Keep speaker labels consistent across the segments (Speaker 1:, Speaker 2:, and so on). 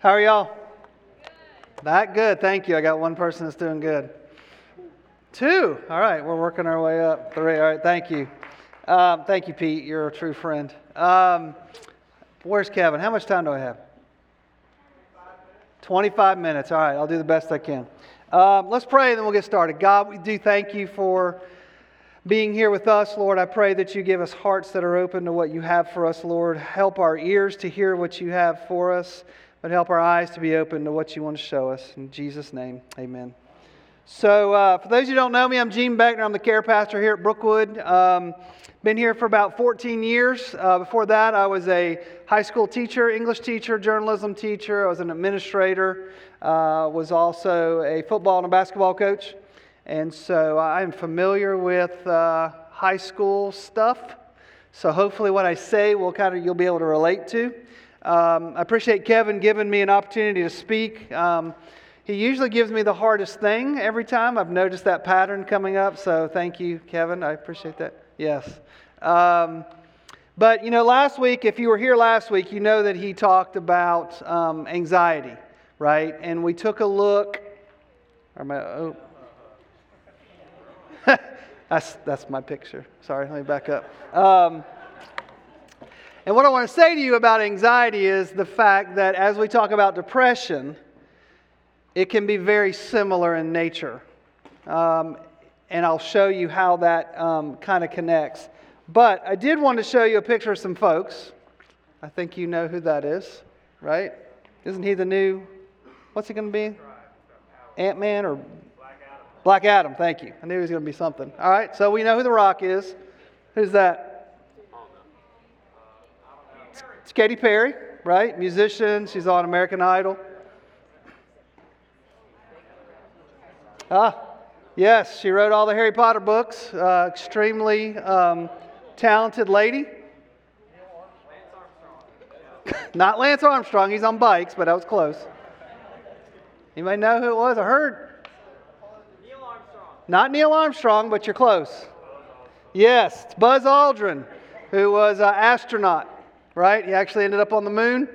Speaker 1: How are y'all? That good. Thank you. I got one person that's doing good. Two. All right. We're working our way up. Three. All right. Thank you. Um, thank you, Pete. You're a true friend. Um, where's Kevin? How much time do I have? 25 minutes. All right. I'll do the best I can. Um, let's pray and then we'll get started. God, we do thank you for being here with us, Lord. I pray that you give us hearts that are open to what you have for us, Lord. Help our ears to hear what you have for us, but help our eyes to be open to what you want to show us. In Jesus' name, amen. So, uh, for those who don't know me, I'm Gene Beckner. I'm the care pastor here at Brookwood. Um, been here for about 14 years. Uh, before that, I was a high school teacher, English teacher, journalism teacher. I was an administrator. Uh, was also a football and a basketball coach. And so I'm familiar with uh, high school stuff. So hopefully, what I say will kind of you'll be able to relate to. Um, I appreciate Kevin giving me an opportunity to speak. Um, he usually gives me the hardest thing every time. I've noticed that pattern coming up. So thank you, Kevin. I appreciate that. Yes. Um, but you know, last week, if you were here last week, you know that he talked about um, anxiety, right? And we took a look. Oh, that's, that's my picture. Sorry, let me back up. And what I want to say to you about anxiety is the fact that as we talk about depression, it can be very similar in nature. Um, and I'll show you how that um, kind of connects. But I did want to show you a picture of some folks. I think you know who that is, right? Isn't he the new, what's he going to be? Ant Man or Black Adam, thank you. I knew he was going to be something. All right, so we know who The Rock is. Who's that? It's Katy Perry, right? Musician. She's on American Idol. Ah, yes, she wrote all the Harry Potter books. Uh, extremely um, talented lady. Not Lance Armstrong. He's on bikes, but that was close. Anybody know who it was? I heard Neil Armstrong. not Neil Armstrong, but you're close. Yes, it's Buzz Aldrin, who was an astronaut, right? He actually ended up on the moon.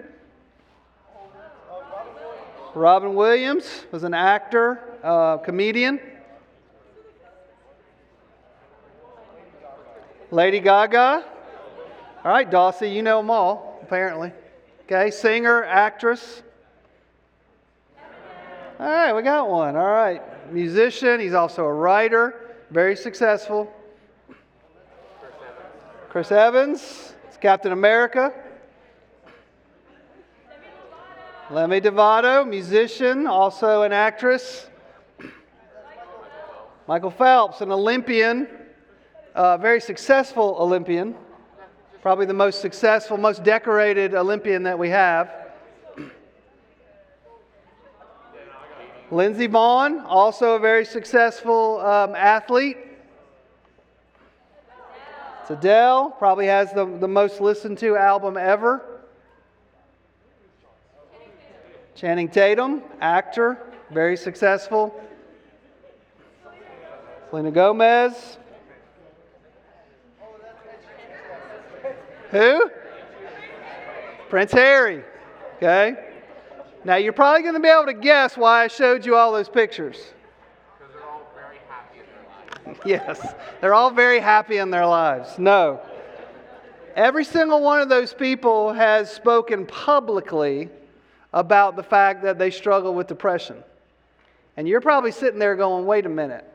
Speaker 1: Robin Williams was an actor, uh, comedian. Lady Gaga. All right, Dawsey, you know them all, apparently. Okay, singer, actress. All right, we got one. All right musician, he's also a writer, very successful. Chris Evans, Captain America. Lemmy Devato, musician, also an actress. Michael Phelps, an Olympian, a very successful Olympian, probably the most successful, most decorated Olympian that we have. Lindsey Vonn, also a very successful um, athlete. Adele, probably has the, the most listened to album ever. Channing Tatum, actor, very successful. Selena Gomez. Who? Prince Harry. Okay. Now, you're probably going to be able to guess why I showed you all those pictures.
Speaker 2: Because they're all very happy in their lives.
Speaker 1: yes, they're all very happy in their lives. No. Every single one of those people has spoken publicly about the fact that they struggle with depression. And you're probably sitting there going, wait a minute.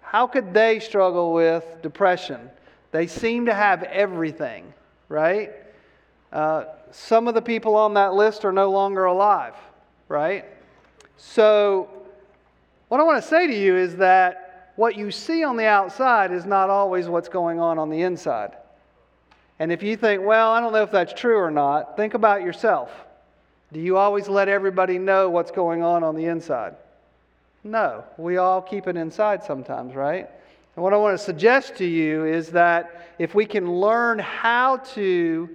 Speaker 1: How could they struggle with depression? They seem to have everything, right? Uh, some of the people on that list are no longer alive, right? So, what I want to say to you is that what you see on the outside is not always what's going on on the inside. And if you think, well, I don't know if that's true or not, think about yourself. Do you always let everybody know what's going on on the inside? No. We all keep it inside sometimes, right? And what I want to suggest to you is that if we can learn how to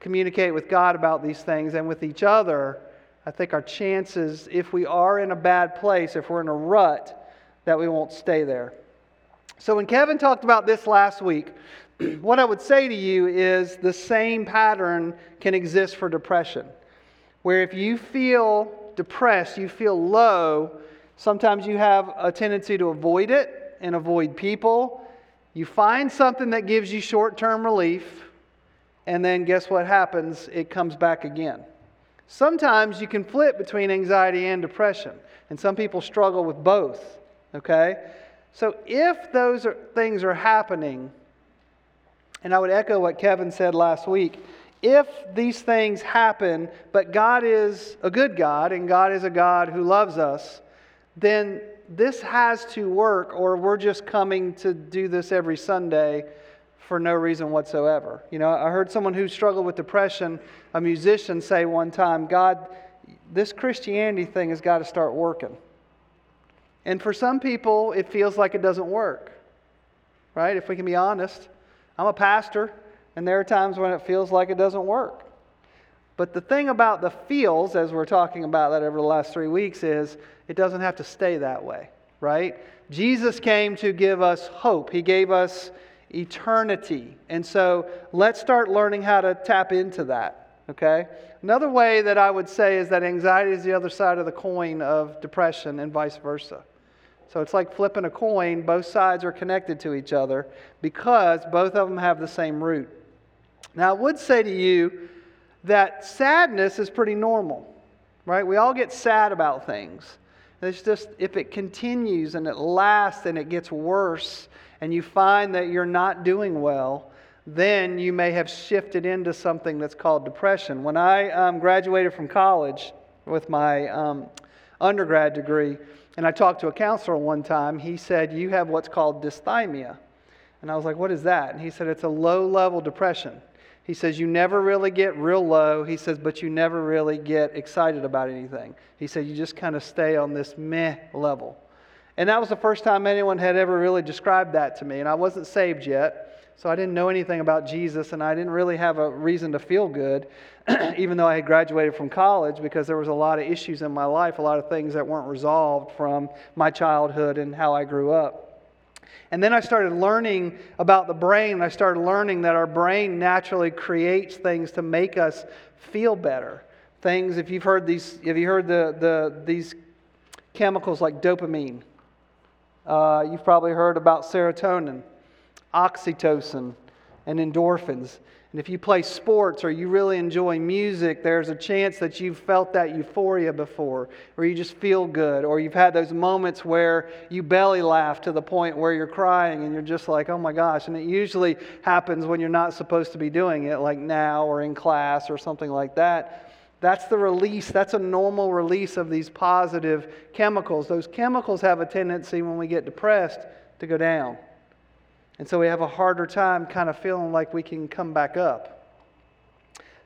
Speaker 1: communicate with God about these things and with each other, I think our chances, if we are in a bad place, if we're in a rut, that we won't stay there. So when Kevin talked about this last week, what I would say to you is the same pattern can exist for depression. where if you feel depressed, you feel low, sometimes you have a tendency to avoid it and avoid people. You find something that gives you short term relief, and then guess what happens? It comes back again. Sometimes you can flip between anxiety and depression, and some people struggle with both, okay? So if those are, things are happening, and I would echo what Kevin said last week, if these things happen, but God is a good God and God is a God who loves us, then this has to work, or we're just coming to do this every Sunday for no reason whatsoever. You know, I heard someone who struggled with depression, a musician, say one time, God, this Christianity thing has got to start working. And for some people, it feels like it doesn't work, right? If we can be honest. I'm a pastor, and there are times when it feels like it doesn't work. But the thing about the feels, as we're talking about that over the last three weeks, is it doesn't have to stay that way, right? Jesus came to give us hope. He gave us eternity. And so let's start learning how to tap into that, okay? Another way that I would say is that anxiety is the other side of the coin of depression and vice versa. So it's like flipping a coin, both sides are connected to each other because both of them have the same root. Now, I would say to you that sadness is pretty normal, right? We all get sad about things. It's just if it continues and it lasts and it gets worse, and you find that you're not doing well, then you may have shifted into something that's called depression. When I um, graduated from college with my um, undergrad degree, and I talked to a counselor one time, he said, You have what's called dysthymia. And I was like, What is that? And he said, It's a low level depression. He says, You never really get real low. He says, But you never really get excited about anything. He said, You just kind of stay on this meh level. And that was the first time anyone had ever really described that to me. And I wasn't saved yet, so I didn't know anything about Jesus, and I didn't really have a reason to feel good, even though I had graduated from college, because there was a lot of issues in my life, a lot of things that weren't resolved from my childhood and how I grew up. And then I started learning about the brain, and I started learning that our brain naturally creates things to make us feel better. Things, if you've heard these, have you heard the, the, these chemicals like dopamine? Uh, you've probably heard about serotonin, oxytocin, and endorphins. And if you play sports or you really enjoy music, there's a chance that you've felt that euphoria before, where you just feel good, or you've had those moments where you belly laugh to the point where you're crying and you're just like, oh my gosh. And it usually happens when you're not supposed to be doing it, like now or in class or something like that. That's the release, that's a normal release of these positive chemicals. Those chemicals have a tendency when we get depressed to go down. And so we have a harder time kind of feeling like we can come back up.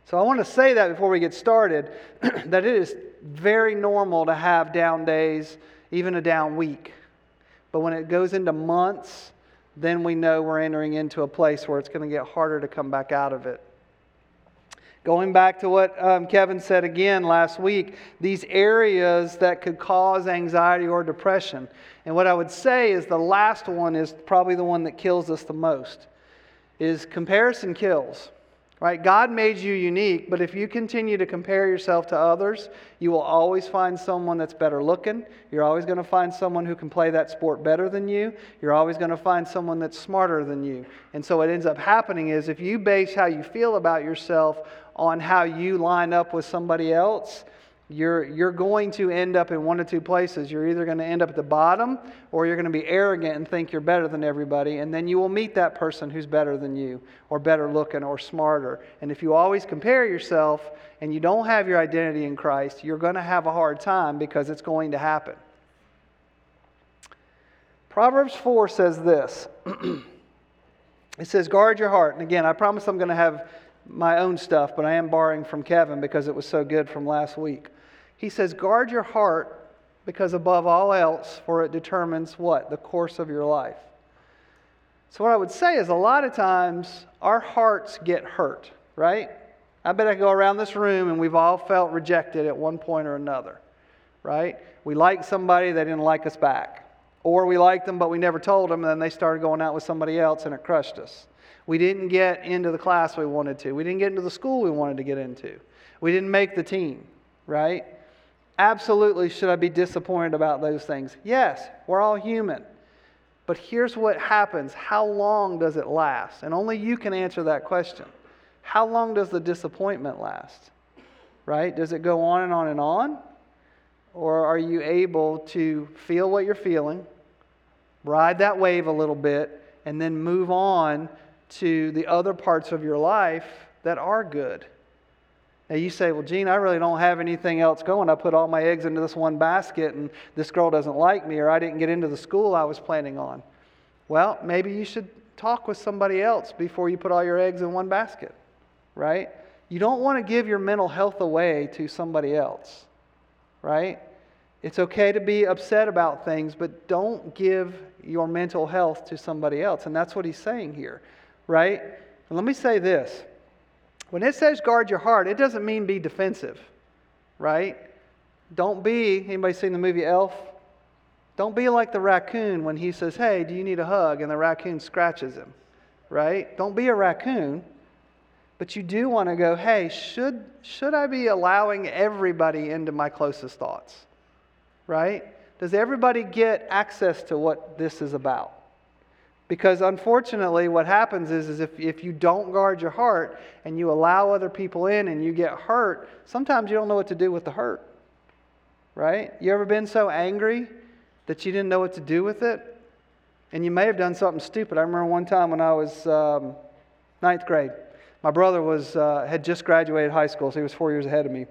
Speaker 1: So I want to say that before we get started that it is very normal to have down days, even a down week. But when it goes into months, then we know we're entering into a place where it's going to get harder to come back out of it. Going back to what um, Kevin said again last week, these areas that could cause anxiety or depression. And what I would say is the last one is probably the one that kills us the most is comparison kills. Right? God made you unique, but if you continue to compare yourself to others, you will always find someone that's better looking. You're always going to find someone who can play that sport better than you. You're always going to find someone that's smarter than you. And so what ends up happening is if you base how you feel about yourself on how you line up with somebody else, you're, you're going to end up in one of two places. You're either going to end up at the bottom or you're going to be arrogant and think you're better than everybody. And then you will meet that person who's better than you or better looking or smarter. And if you always compare yourself and you don't have your identity in Christ, you're going to have a hard time because it's going to happen. Proverbs 4 says this it says, Guard your heart. And again, I promise I'm going to have my own stuff, but I am borrowing from Kevin because it was so good from last week. He says, Guard your heart because above all else, for it determines what? The course of your life. So, what I would say is a lot of times our hearts get hurt, right? I bet I go around this room and we've all felt rejected at one point or another, right? We like somebody, they didn't like us back. Or we liked them, but we never told them, and then they started going out with somebody else and it crushed us. We didn't get into the class we wanted to. We didn't get into the school we wanted to get into. We didn't make the team. right? Absolutely, should I be disappointed about those things? Yes, we're all human. But here's what happens how long does it last? And only you can answer that question. How long does the disappointment last? Right? Does it go on and on and on? Or are you able to feel what you're feeling, ride that wave a little bit, and then move on to the other parts of your life that are good? Now you say, well, Gene, I really don't have anything else going. I put all my eggs into this one basket and this girl doesn't like me or I didn't get into the school I was planning on. Well, maybe you should talk with somebody else before you put all your eggs in one basket, right? You don't want to give your mental health away to somebody else, right? It's okay to be upset about things, but don't give your mental health to somebody else. And that's what he's saying here, right? And let me say this when it says guard your heart, it doesn't mean be defensive, right? Don't be, anybody seen the movie Elf? Don't be like the raccoon when he says, Hey, do you need a hug? And the raccoon scratches him, right? Don't be a raccoon. But you do want to go, Hey, should, should I be allowing everybody into my closest thoughts, right? Does everybody get access to what this is about? Because unfortunately, what happens is, is if, if you don't guard your heart and you allow other people in and you get hurt, sometimes you don't know what to do with the hurt. Right? You ever been so angry that you didn't know what to do with it? And you may have done something stupid. I remember one time when I was um, ninth grade. My brother was, uh, had just graduated high school, so he was four years ahead of me.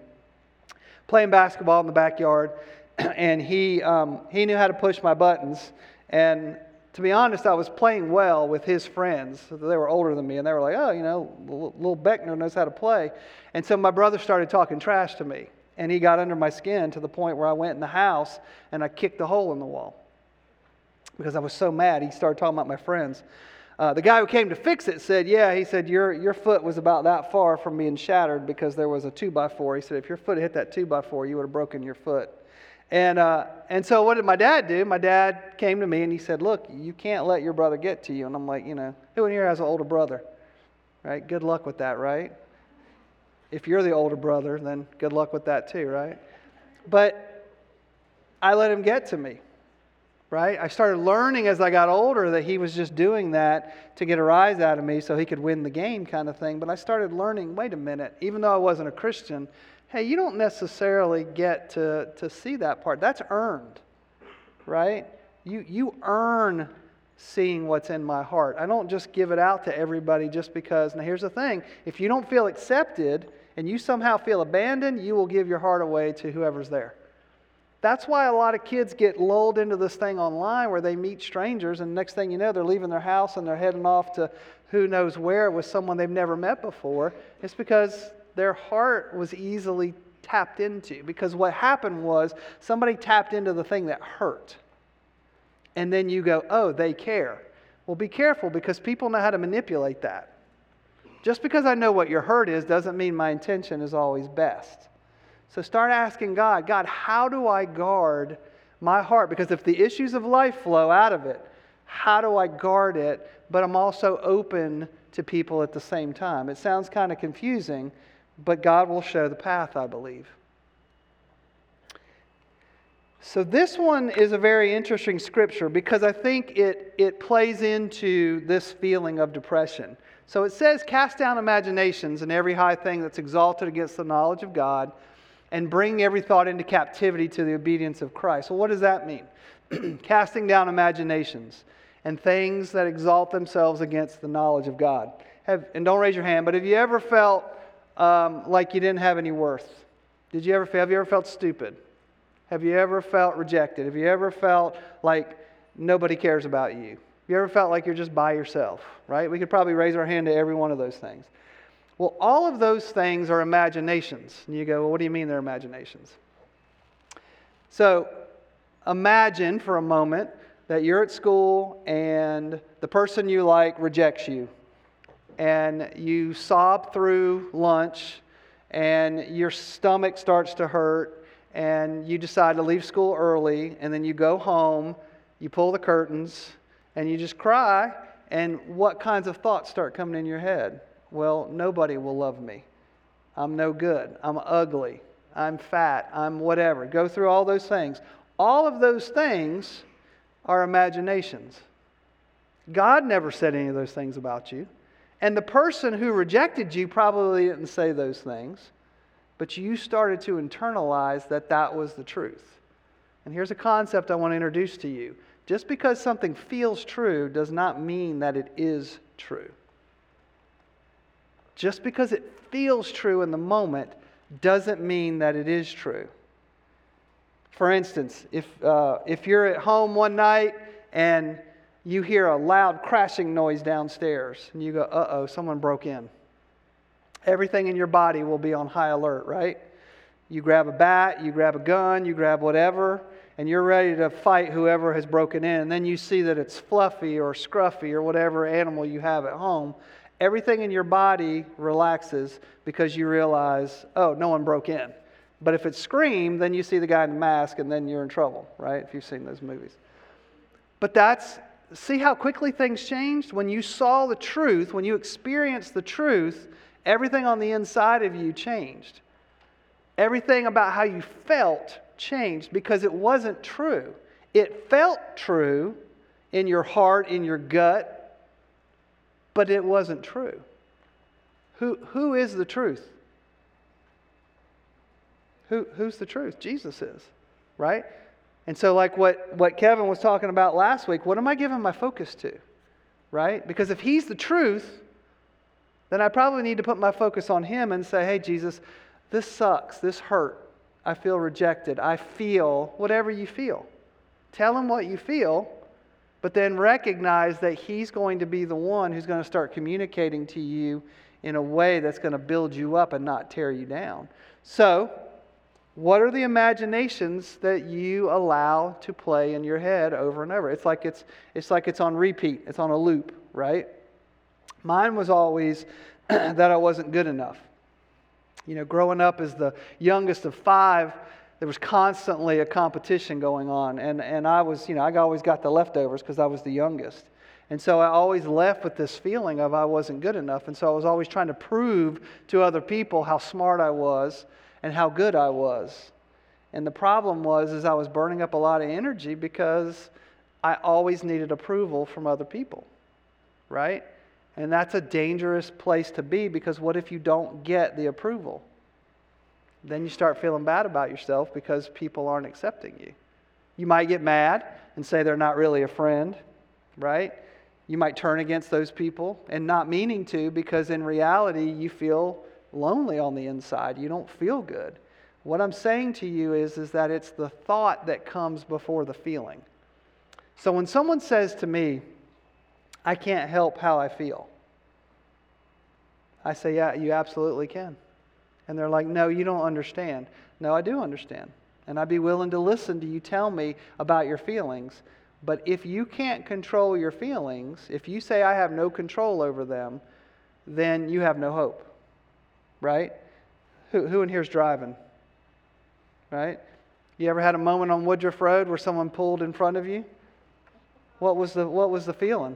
Speaker 1: Playing basketball in the backyard, and he, um, he knew how to push my buttons. And to be honest, I was playing well with his friends. They were older than me, and they were like, oh, you know, little Beckner knows how to play. And so my brother started talking trash to me, and he got under my skin to the point where I went in the house and I kicked a hole in the wall because I was so mad. He started talking about my friends. Uh, the guy who came to fix it said, Yeah, he said, your, your foot was about that far from being shattered because there was a two by four. He said, If your foot had hit that two by four, you would have broken your foot. And, uh, and so what did my dad do? My dad came to me and he said, Look, you can't let your brother get to you. And I'm like, You know, who in here has an older brother? Right? Good luck with that, right? If you're the older brother, then good luck with that too, right? But I let him get to me, right? I started learning as I got older that he was just doing that to get a rise out of me so he could win the game, kind of thing. But I started learning wait a minute, even though I wasn't a Christian, hey, you don't necessarily get to, to see that part. That's earned, right? You, you earn seeing what's in my heart. I don't just give it out to everybody just because. Now, here's the thing if you don't feel accepted and you somehow feel abandoned, you will give your heart away to whoever's there. That's why a lot of kids get lulled into this thing online where they meet strangers, and next thing you know, they're leaving their house and they're heading off to who knows where with someone they've never met before. It's because their heart was easily tapped into because what happened was somebody tapped into the thing that hurt. And then you go, oh, they care. Well, be careful because people know how to manipulate that. Just because I know what your hurt is doesn't mean my intention is always best. So start asking God, God, how do I guard my heart? Because if the issues of life flow out of it, how do I guard it? But I'm also open to people at the same time. It sounds kind of confusing, but God will show the path, I believe. So, this one is a very interesting scripture because I think it, it plays into this feeling of depression. So, it says, Cast down imaginations and every high thing that's exalted against the knowledge of God, and bring every thought into captivity to the obedience of Christ. Well, what does that mean? Casting down imaginations and things that exalt themselves against the knowledge of God. Have, and don't raise your hand, but have you ever felt um, like you didn't have any worth? Did you ever have you ever felt stupid? Have you ever felt rejected? Have you ever felt like nobody cares about you? Have you ever felt like you're just by yourself? Right? We could probably raise our hand to every one of those things. Well, all of those things are imaginations. And you go, well, what do you mean they're imaginations? So imagine for a moment that you're at school and the person you like rejects you and you sob through lunch and your stomach starts to hurt and you decide to leave school early and then you go home, you pull the curtains and you just cry and what kinds of thoughts start coming in your head? Well, nobody will love me. I'm no good. I'm ugly. I'm fat, I'm whatever. Go through all those things. All of those things are imaginations. God never said any of those things about you. And the person who rejected you probably didn't say those things, but you started to internalize that that was the truth. And here's a concept I want to introduce to you. Just because something feels true does not mean that it is true. Just because it feels true in the moment doesn't mean that it is true. For instance, if, uh, if you're at home one night and you hear a loud crashing noise downstairs and you go, uh oh, someone broke in. Everything in your body will be on high alert, right? You grab a bat, you grab a gun, you grab whatever, and you're ready to fight whoever has broken in. And then you see that it's Fluffy or Scruffy or whatever animal you have at home. Everything in your body relaxes because you realize, oh, no one broke in. But if it's Scream, then you see the guy in the mask and then you're in trouble, right? If you've seen those movies. But that's see how quickly things changed? When you saw the truth, when you experienced the truth, everything on the inside of you changed. Everything about how you felt changed because it wasn't true. It felt true in your heart, in your gut, but it wasn't true. Who, who is the truth? Who, who's the truth? Jesus is, right? And so, like what, what Kevin was talking about last week, what am I giving my focus to? Right? Because if he's the truth, then I probably need to put my focus on him and say, hey, Jesus, this sucks. This hurt. I feel rejected. I feel whatever you feel. Tell him what you feel, but then recognize that he's going to be the one who's going to start communicating to you in a way that's going to build you up and not tear you down. So, what are the imaginations that you allow to play in your head over and over? It's like it's, it's like it's on repeat, it's on a loop, right? Mine was always that I wasn't good enough. You know, growing up as the youngest of five, there was constantly a competition going on. And, and I was, you know, I always got the leftovers because I was the youngest. And so I always left with this feeling of I wasn't good enough. And so I was always trying to prove to other people how smart I was and how good I was. And the problem was is I was burning up a lot of energy because I always needed approval from other people. Right? And that's a dangerous place to be because what if you don't get the approval? Then you start feeling bad about yourself because people aren't accepting you. You might get mad and say they're not really a friend, right? You might turn against those people and not meaning to because in reality you feel lonely on the inside. You don't feel good. What I'm saying to you is, is that it's the thought that comes before the feeling. So when someone says to me, I can't help how I feel, I say, Yeah, you absolutely can. And they're like, No, you don't understand. No, I do understand. And I'd be willing to listen to you tell me about your feelings. But if you can't control your feelings, if you say I have no control over them, then you have no hope right? Who, who in here is driving? Right? You ever had a moment on Woodruff Road where someone pulled in front of you? What was the, what was the feeling?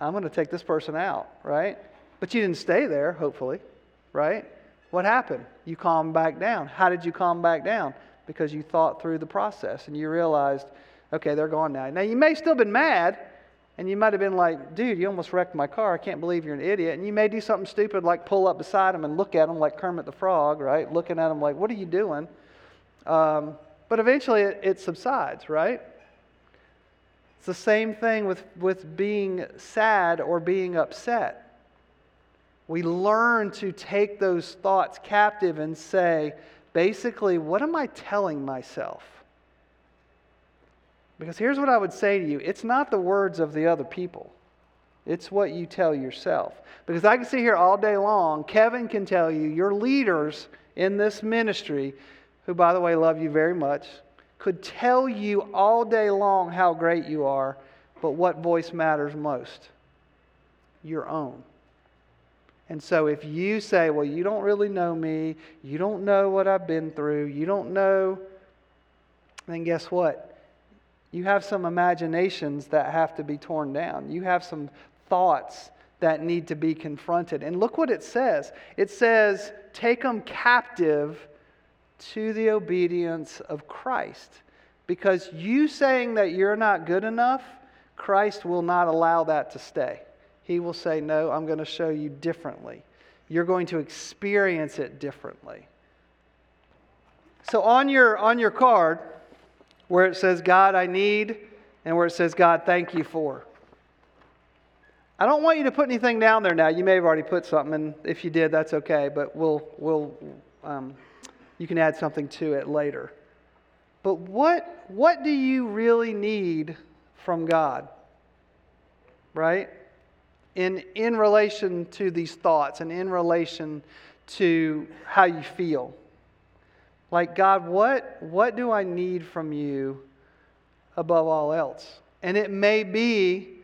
Speaker 1: I'm going to take this person out, right? But you didn't stay there, hopefully, right? What happened? You calmed back down. How did you calm back down? Because you thought through the process and you realized, okay, they're gone now. Now, you may still been mad, and you might have been like, dude, you almost wrecked my car. I can't believe you're an idiot. And you may do something stupid like pull up beside him and look at him like Kermit the Frog, right? Looking at him like, what are you doing? Um, but eventually it, it subsides, right? It's the same thing with, with being sad or being upset. We learn to take those thoughts captive and say, basically, what am I telling myself? Because here's what I would say to you it's not the words of the other people, it's what you tell yourself. Because I can sit here all day long. Kevin can tell you, your leaders in this ministry, who, by the way, love you very much, could tell you all day long how great you are, but what voice matters most? Your own. And so if you say, well, you don't really know me, you don't know what I've been through, you don't know, then guess what? You have some imaginations that have to be torn down. You have some thoughts that need to be confronted. And look what it says it says, take them captive to the obedience of Christ. Because you saying that you're not good enough, Christ will not allow that to stay. He will say, No, I'm going to show you differently. You're going to experience it differently. So on your, on your card, where it says, God, I need, and where it says, God, thank you for. I don't want you to put anything down there now. You may have already put something, and if you did, that's okay, but we'll, we'll, um, you can add something to it later. But what, what do you really need from God? Right? In, in relation to these thoughts and in relation to how you feel. Like, God, what, what do I need from you above all else? And it may be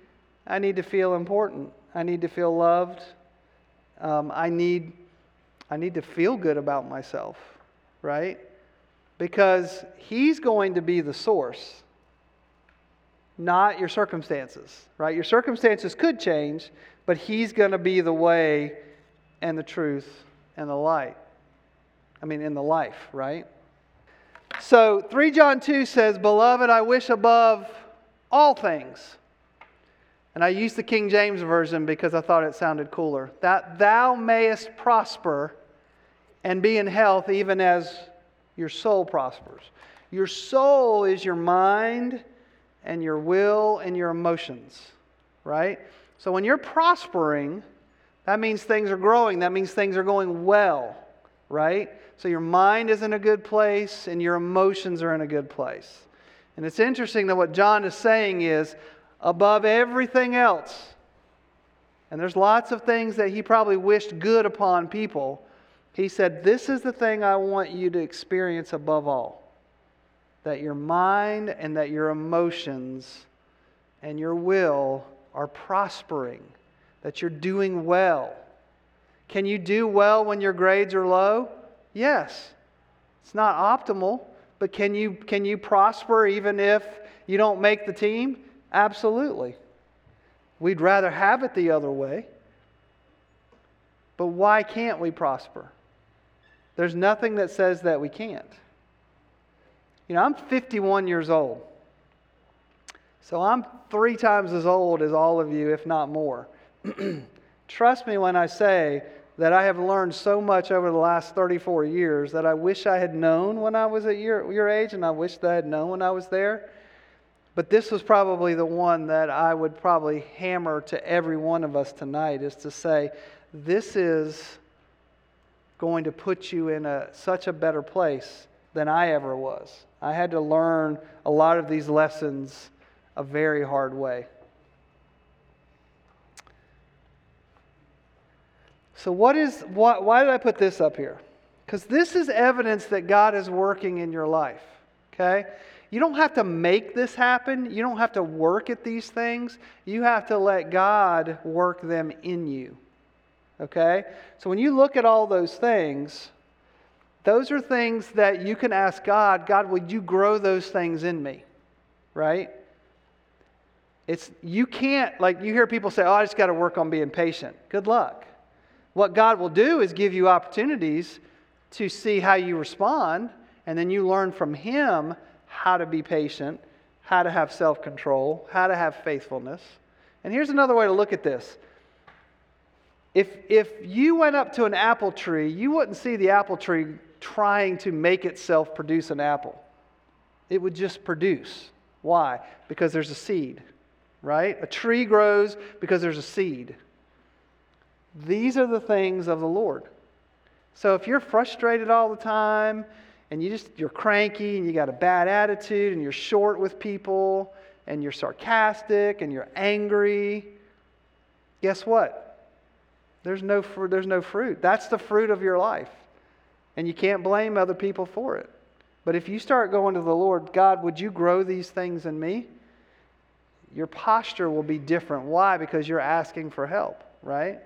Speaker 1: I need to feel important. I need to feel loved. Um, I, need, I need to feel good about myself, right? Because He's going to be the source, not your circumstances, right? Your circumstances could change, but He's going to be the way and the truth and the light. I mean, in the life, right? So 3 John 2 says, Beloved, I wish above all things. And I used the King James Version because I thought it sounded cooler. That thou mayest prosper and be in health even as your soul prospers. Your soul is your mind and your will and your emotions, right? So when you're prospering, that means things are growing. That means things are going well, right? So your mind is in a good place and your emotions are in a good place. And it's interesting that what John is saying is above everything else, and there's lots of things that he probably wished good upon people, he said, This is the thing I want you to experience above all that your mind and that your emotions and your will are prospering, that you're doing well. Can you do well when your grades are low? Yes. It's not optimal, but can you, can you prosper even if you don't make the team? Absolutely. We'd rather have it the other way. But why can't we prosper? There's nothing that says that we can't. You know, I'm 51 years old. So I'm three times as old as all of you, if not more. Trust me when I say that I have learned so much over the last 34 years that I wish I had known when I was at your, your age, and I wish that I had known when I was there. But this was probably the one that I would probably hammer to every one of us tonight is to say, this is going to put you in a, such a better place than I ever was. I had to learn a lot of these lessons a very hard way. So, what is, why, why did I put this up here? Because this is evidence that God is working in your life, okay? You don't have to make this happen. You don't have to work at these things. You have to let God work them in you. Okay? So when you look at all those things, those are things that you can ask God, God, would you grow those things in me? Right? It's you can't like you hear people say, "Oh, I just got to work on being patient." Good luck. What God will do is give you opportunities to see how you respond, and then you learn from him how to be patient, how to have self-control, how to have faithfulness. And here's another way to look at this. If, if you went up to an apple tree, you wouldn't see the apple tree trying to make itself produce an apple. It would just produce. Why? Because there's a seed, right? A tree grows because there's a seed. These are the things of the Lord. So if you're frustrated all the time and you just you're cranky and you got a bad attitude and you're short with people and you're sarcastic and you're angry, guess what? There's no, fr- there's no fruit. That's the fruit of your life. And you can't blame other people for it. But if you start going to the Lord, God, would you grow these things in me? Your posture will be different. Why? Because you're asking for help, right?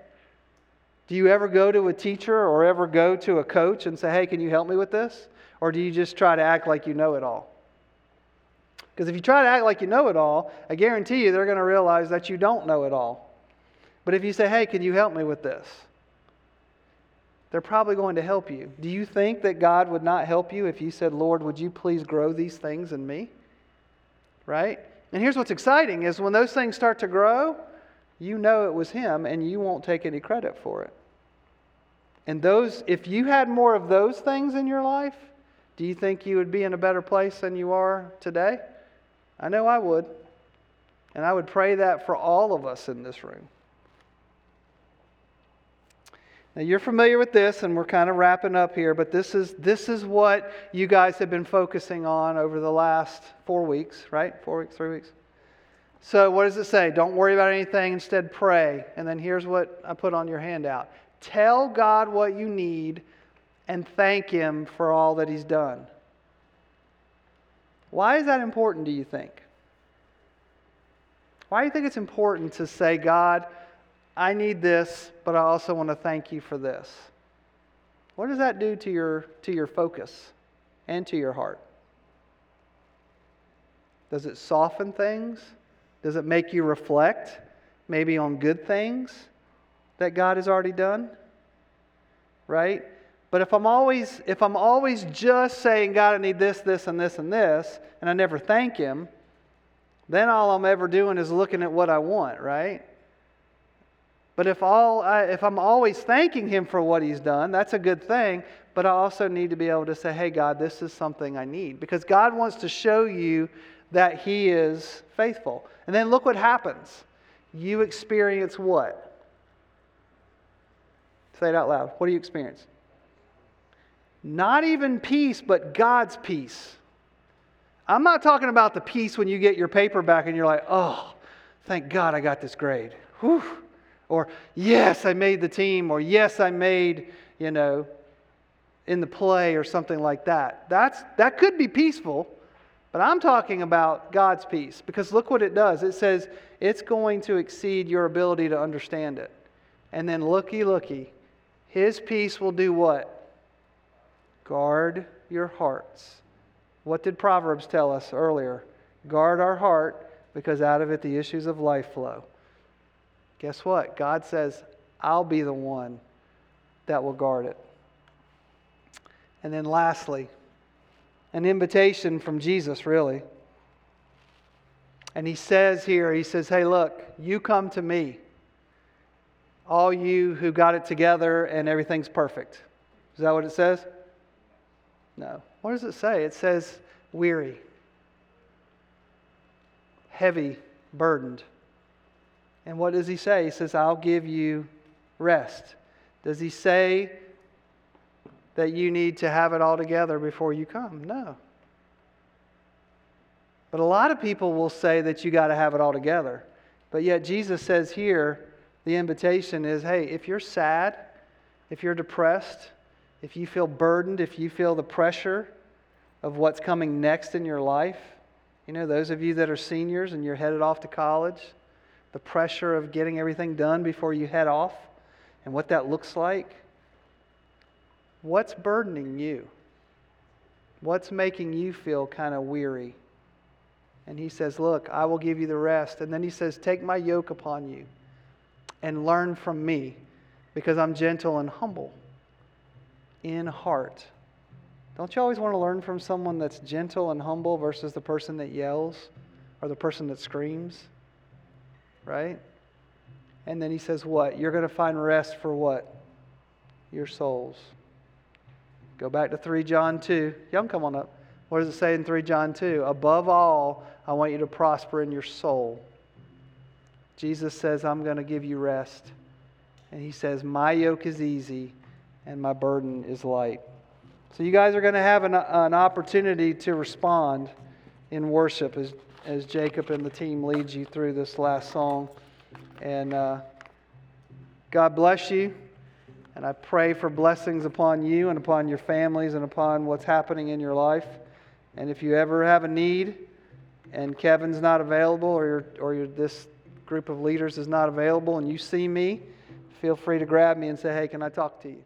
Speaker 1: Do you ever go to a teacher or ever go to a coach and say, hey, can you help me with this? Or do you just try to act like you know it all? Because if you try to act like you know it all, I guarantee you they're going to realize that you don't know it all. But if you say, hey, can you help me with this? they're probably going to help you. Do you think that God would not help you if you said, Lord, would you please grow these things in me? Right? And here's what's exciting is when those things start to grow, you know it was him and you won't take any credit for it. And those if you had more of those things in your life, do you think you would be in a better place than you are today? I know I would. And I would pray that for all of us in this room. Now you're familiar with this, and we're kind of wrapping up here, but this is, this is what you guys have been focusing on over the last four weeks, right? Four weeks, three weeks? So, what does it say? Don't worry about anything, instead, pray. And then here's what I put on your handout Tell God what you need and thank Him for all that He's done. Why is that important, do you think? Why do you think it's important to say, God, I need this, but I also want to thank you for this? What does that do to your, to your focus and to your heart? Does it soften things? Does it make you reflect maybe on good things that God has already done? Right? But if I'm always if I'm always just saying God I need this this and this and this and I never thank him, then all I'm ever doing is looking at what I want, right? But if, all I, if I'm always thanking Him for what He's done, that's a good thing. But I also need to be able to say, hey, God, this is something I need. Because God wants to show you that He is faithful. And then look what happens. You experience what? Say it out loud. What do you experience? Not even peace, but God's peace. I'm not talking about the peace when you get your paper back and you're like, oh, thank God I got this grade. Whew. Or, yes, I made the team. Or, yes, I made, you know, in the play or something like that. That's, that could be peaceful, but I'm talking about God's peace because look what it does. It says it's going to exceed your ability to understand it. And then looky, looky, His peace will do what? Guard your hearts. What did Proverbs tell us earlier? Guard our heart because out of it the issues of life flow. Guess what? God says, I'll be the one that will guard it. And then lastly, an invitation from Jesus, really. And he says here, he says, Hey, look, you come to me, all you who got it together and everything's perfect. Is that what it says? No. What does it say? It says, weary, heavy, burdened. And what does he say? He says, I'll give you rest. Does he say that you need to have it all together before you come? No. But a lot of people will say that you got to have it all together. But yet Jesus says here, the invitation is hey, if you're sad, if you're depressed, if you feel burdened, if you feel the pressure of what's coming next in your life, you know, those of you that are seniors and you're headed off to college, the pressure of getting everything done before you head off and what that looks like. What's burdening you? What's making you feel kind of weary? And he says, Look, I will give you the rest. And then he says, Take my yoke upon you and learn from me because I'm gentle and humble in heart. Don't you always want to learn from someone that's gentle and humble versus the person that yells or the person that screams? right? And then he says, What? You're going to find rest for what? Your souls. Go back to 3 John 2. Y'all come on up. What does it say in 3 John 2? Above all, I want you to prosper in your soul. Jesus says, I'm going to give you rest. And he says, My yoke is easy and my burden is light. So you guys are going to have an, an opportunity to respond in worship as as Jacob and the team leads you through this last song. And uh, God bless you. And I pray for blessings upon you and upon your families and upon what's happening in your life. And if you ever have a need and Kevin's not available or, you or this group of leaders is not available and you see me, feel free to grab me and say, hey, can I talk to you?